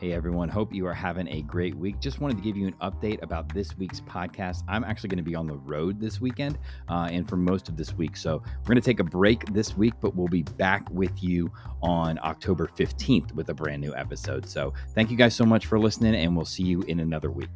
Hey everyone, hope you are having a great week. Just wanted to give you an update about this week's podcast. I'm actually going to be on the road this weekend uh, and for most of this week. So we're going to take a break this week, but we'll be back with you on October 15th with a brand new episode. So thank you guys so much for listening, and we'll see you in another week.